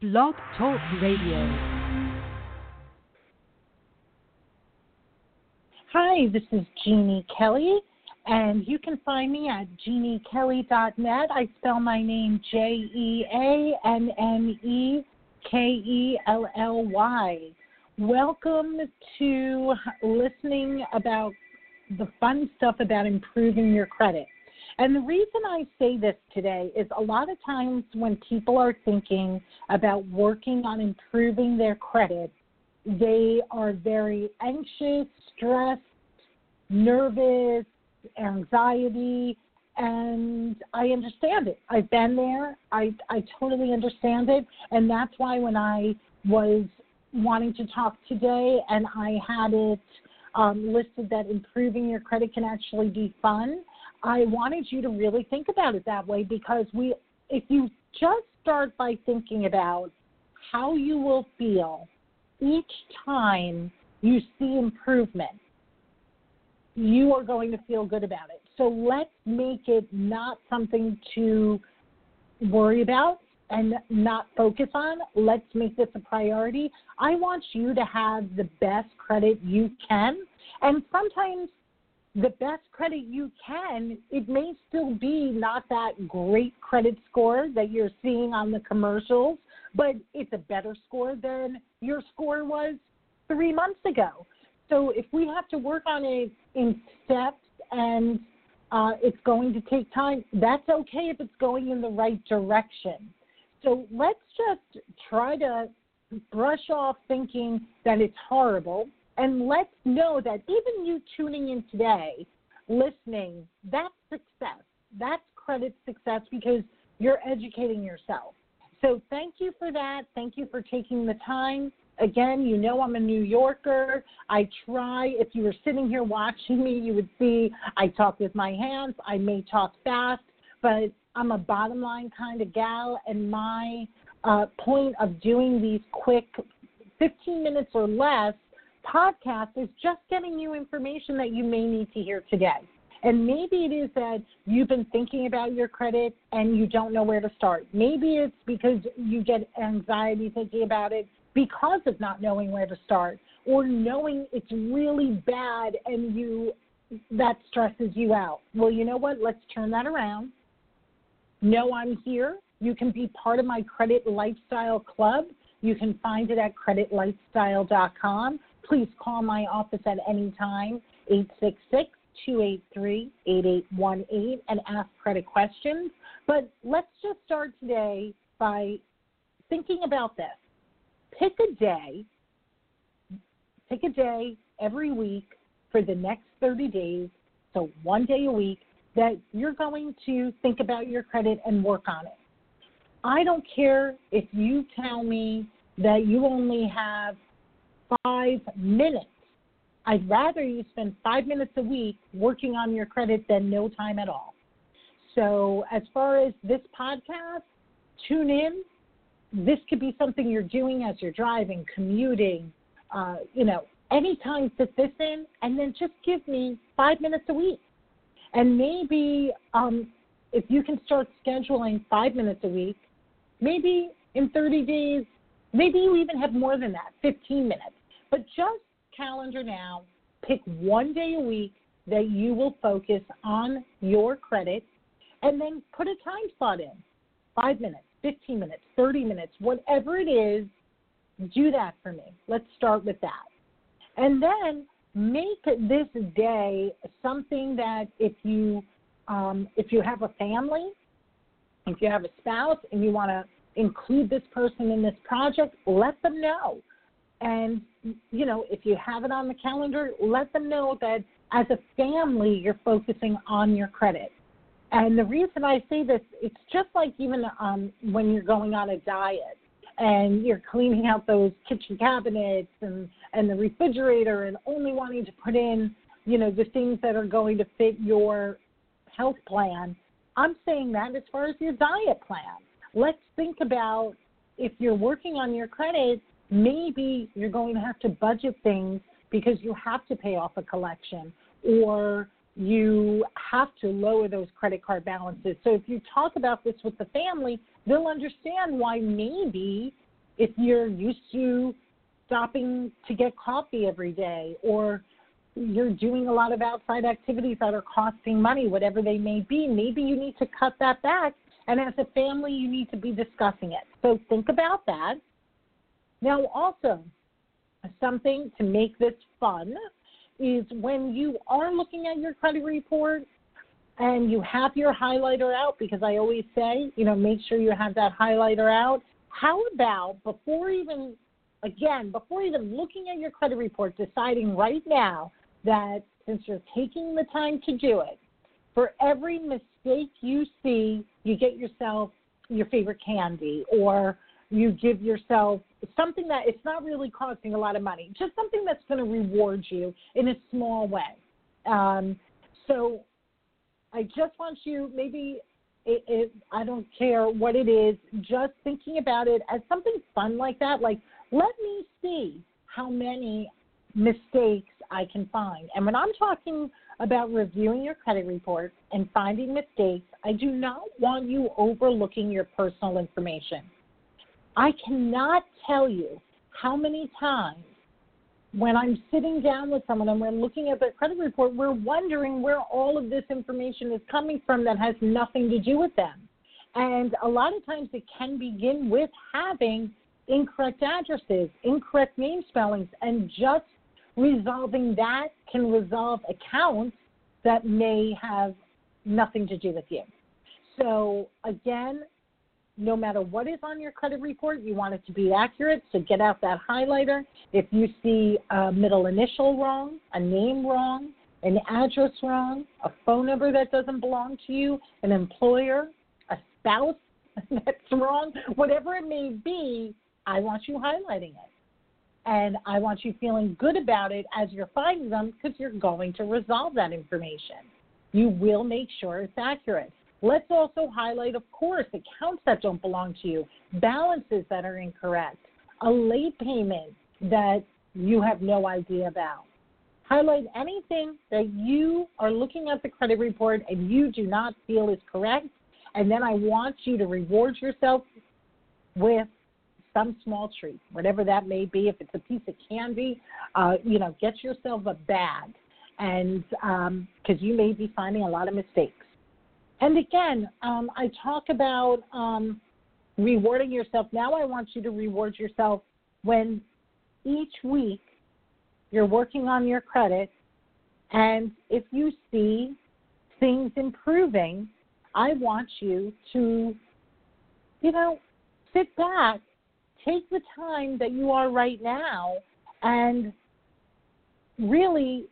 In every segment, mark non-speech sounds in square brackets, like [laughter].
Blog Talk Radio. Hi, this is Jeanne Kelly, and you can find me at jeannekelly.net. I spell my name J E A N N E K E L L Y. Welcome to listening about the fun stuff about improving your credit. And the reason I say this today is a lot of times when people are thinking about working on improving their credit, they are very anxious, stressed, nervous, anxiety, and I understand it. I've been there. I I totally understand it, and that's why when I was wanting to talk today and I had it um, listed that improving your credit can actually be fun. I wanted you to really think about it that way because we, if you just start by thinking about how you will feel each time you see improvement, you are going to feel good about it. So let's make it not something to worry about and not focus on. Let's make this a priority. I want you to have the best credit you can. And sometimes the best credit you can, it may still be not that great credit score that you're seeing on the commercials, but it's a better score than your score was three months ago. So if we have to work on it in steps and uh, it's going to take time, that's okay if it's going in the right direction. So let's just try to brush off thinking that it's horrible and let's know that even you tuning in today, listening, that's success. That's credit success because you're educating yourself. So thank you for that. Thank you for taking the time. Again, you know I'm a New Yorker. I try, if you were sitting here watching me, you would see I talk with my hands. I may talk fast, but I'm a bottom line kind of gal, and my uh, point of doing these quick 15 minutes or less podcast is just getting you information that you may need to hear today. And maybe it is that you've been thinking about your credit and you don't know where to start. Maybe it's because you get anxiety thinking about it because of not knowing where to start or knowing it's really bad and you that stresses you out. Well, you know what? Let's turn that around. Know I'm here. You can be part of my credit lifestyle club. You can find it at creditlifestyle.com. Please call my office at any time, 866 283 8818, and ask credit questions. But let's just start today by thinking about this. Pick a day, pick a day every week for the next 30 days, so one day a week, that you're going to think about your credit and work on it. I don't care if you tell me that you only have five minutes. I'd rather you spend five minutes a week working on your credit than no time at all. So, as far as this podcast, tune in. This could be something you're doing as you're driving, commuting, uh, you know, anytime fit this in, and then just give me five minutes a week. And maybe um, if you can start scheduling five minutes a week, maybe in 30 days, maybe you even have more than that, 15 minutes. But just calendar now, pick one day a week that you will focus on your credit and then put a time slot in five minutes, 15 minutes, 30 minutes, whatever it is, do that for me. Let's start with that. And then make this day something that if you um, if you have a family, if you have a spouse and you want to include this person in this project, let them know. And, you know, if you have it on the calendar, let them know that as a family, you're focusing on your credit. And the reason I say this, it's just like even um, when you're going on a diet and you're cleaning out those kitchen cabinets and, and the refrigerator and only wanting to put in, you know, the things that are going to fit your health plan. I'm saying that as far as your diet plan. Let's think about if you're working on your credit, maybe you're going to have to budget things because you have to pay off a collection or you have to lower those credit card balances. So if you talk about this with the family, they'll understand why maybe if you're used to stopping to get coffee every day or you're doing a lot of outside activities that are costing money, whatever they may be, maybe you need to cut that back. And as a family, you need to be discussing it. So think about that. Now, also, something to make this fun is when you are looking at your credit report and you have your highlighter out, because I always say, you know, make sure you have that highlighter out. How about before even, again, before even looking at your credit report, deciding right now that since you're taking the time to do it, for every mistake you see, you get yourself your favorite candy or you give yourself something that it's not really costing a lot of money, just something that's going to reward you in a small way. Um, so I just want you, maybe it, it, I don't care what it is, just thinking about it as something fun like that. Like, let me see how many mistakes I can find. And when I'm talking about reviewing your credit report and finding mistakes, I do not want you overlooking your personal information. I cannot tell you how many times when I'm sitting down with someone and we're looking at their credit report, we're wondering where all of this information is coming from that has nothing to do with them. And a lot of times it can begin with having incorrect addresses, incorrect name spellings, and just resolving that can resolve accounts that may have nothing to do with you. So, again, no matter what is on your credit report, you want it to be accurate. So get out that highlighter. If you see a middle initial wrong, a name wrong, an address wrong, a phone number that doesn't belong to you, an employer, a spouse [laughs] that's wrong, whatever it may be, I want you highlighting it. And I want you feeling good about it as you're finding them because you're going to resolve that information. You will make sure it's accurate. Let's also highlight, of course, accounts that don't belong to you, balances that are incorrect, a late payment that you have no idea about. Highlight anything that you are looking at the credit report and you do not feel is correct. And then I want you to reward yourself with some small treat, whatever that may be. If it's a piece of candy, uh, you know, get yourself a bag, and because um, you may be finding a lot of mistakes. And again, um, I talk about um, rewarding yourself. Now I want you to reward yourself when each week you're working on your credit, and if you see things improving, I want you to, you know, sit back, take the time that you are right now, and really,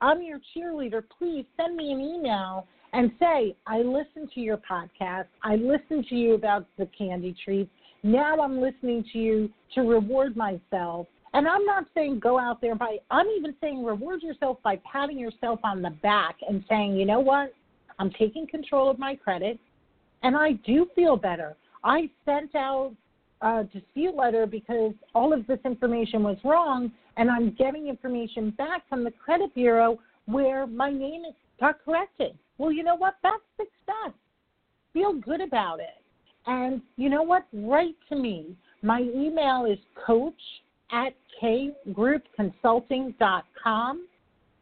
I'm your cheerleader. Please send me an email and say, I listened to your podcast. I listened to you about the candy treats. Now I'm listening to you to reward myself. And I'm not saying go out there by, I'm even saying reward yourself by patting yourself on the back and saying, you know what? I'm taking control of my credit and I do feel better. I sent out a dispute letter because all of this information was wrong and I'm getting information back from the credit bureau where my name is got corrected. Well, you know what? That's success. Feel good about it. And you know what? Write to me. My email is coach at kgroupconsulting.com.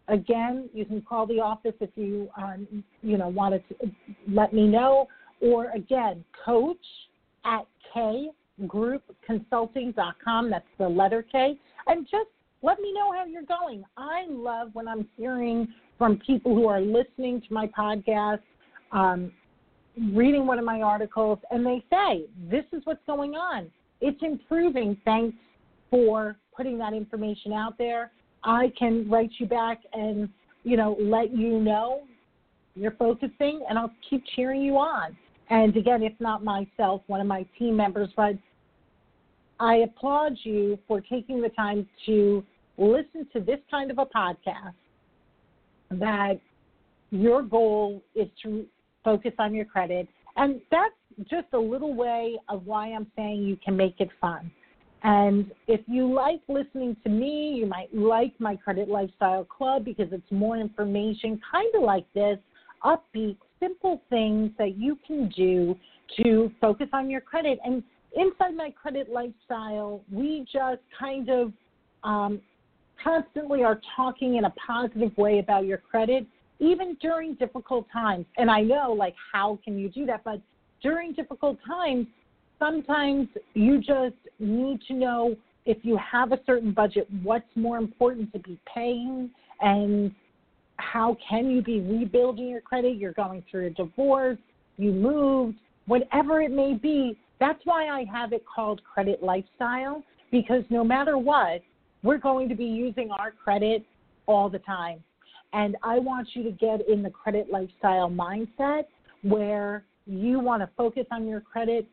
Again, you can call the office if you um, you know wanted to let me know, or again, coach at kgroupconsulting.com. That's the letter K, and just let me know how you're going. I love when I'm hearing from people who are listening to my podcast, um, reading one of my articles, and they say, This is what's going on. It's improving. Thanks for putting that information out there. I can write you back and, you know, let you know you're focusing, and I'll keep cheering you on. And again, if not myself, one of my team members, but I applaud you for taking the time to listen to this kind of a podcast that your goal is to focus on your credit. And that's just a little way of why I'm saying you can make it fun. And if you like listening to me, you might like my Credit Lifestyle Club because it's more information, kind of like this upbeat, simple things that you can do to focus on your credit. And inside my credit lifestyle, we just kind of um, constantly are talking in a positive way about your credit, even during difficult times. And I know, like, how can you do that? But during difficult times, sometimes you just need to know if you have a certain budget, what's more important to be paying and how can you be rebuilding your credit? You're going through a divorce, you moved, whatever it may be. That's why I have it called Credit Lifestyle because no matter what, we're going to be using our credit all the time. And I want you to get in the credit lifestyle mindset where you want to focus on your credit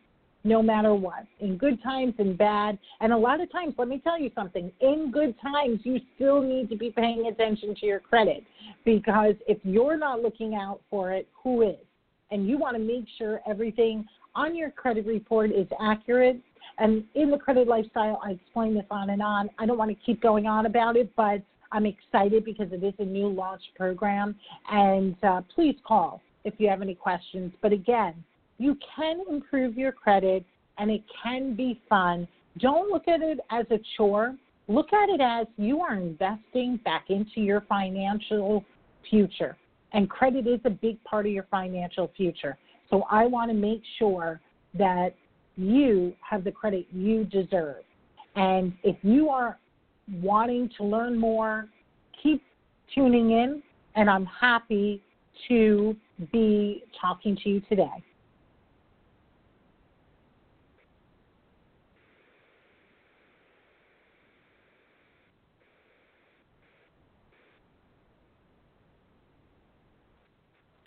no matter what, in good times and bad. And a lot of times, let me tell you something, in good times, you still need to be paying attention to your credit because if you're not looking out for it, who is? And you want to make sure everything on your credit report is accurate. And in the credit lifestyle, I explain this on and on. I don't want to keep going on about it, but I'm excited because it is a new launch program. And uh, please call if you have any questions. But again, you can improve your credit and it can be fun. Don't look at it as a chore. Look at it as you are investing back into your financial future. And credit is a big part of your financial future. So I want to make sure that you have the credit you deserve. And if you are wanting to learn more, keep tuning in, and I'm happy to be talking to you today.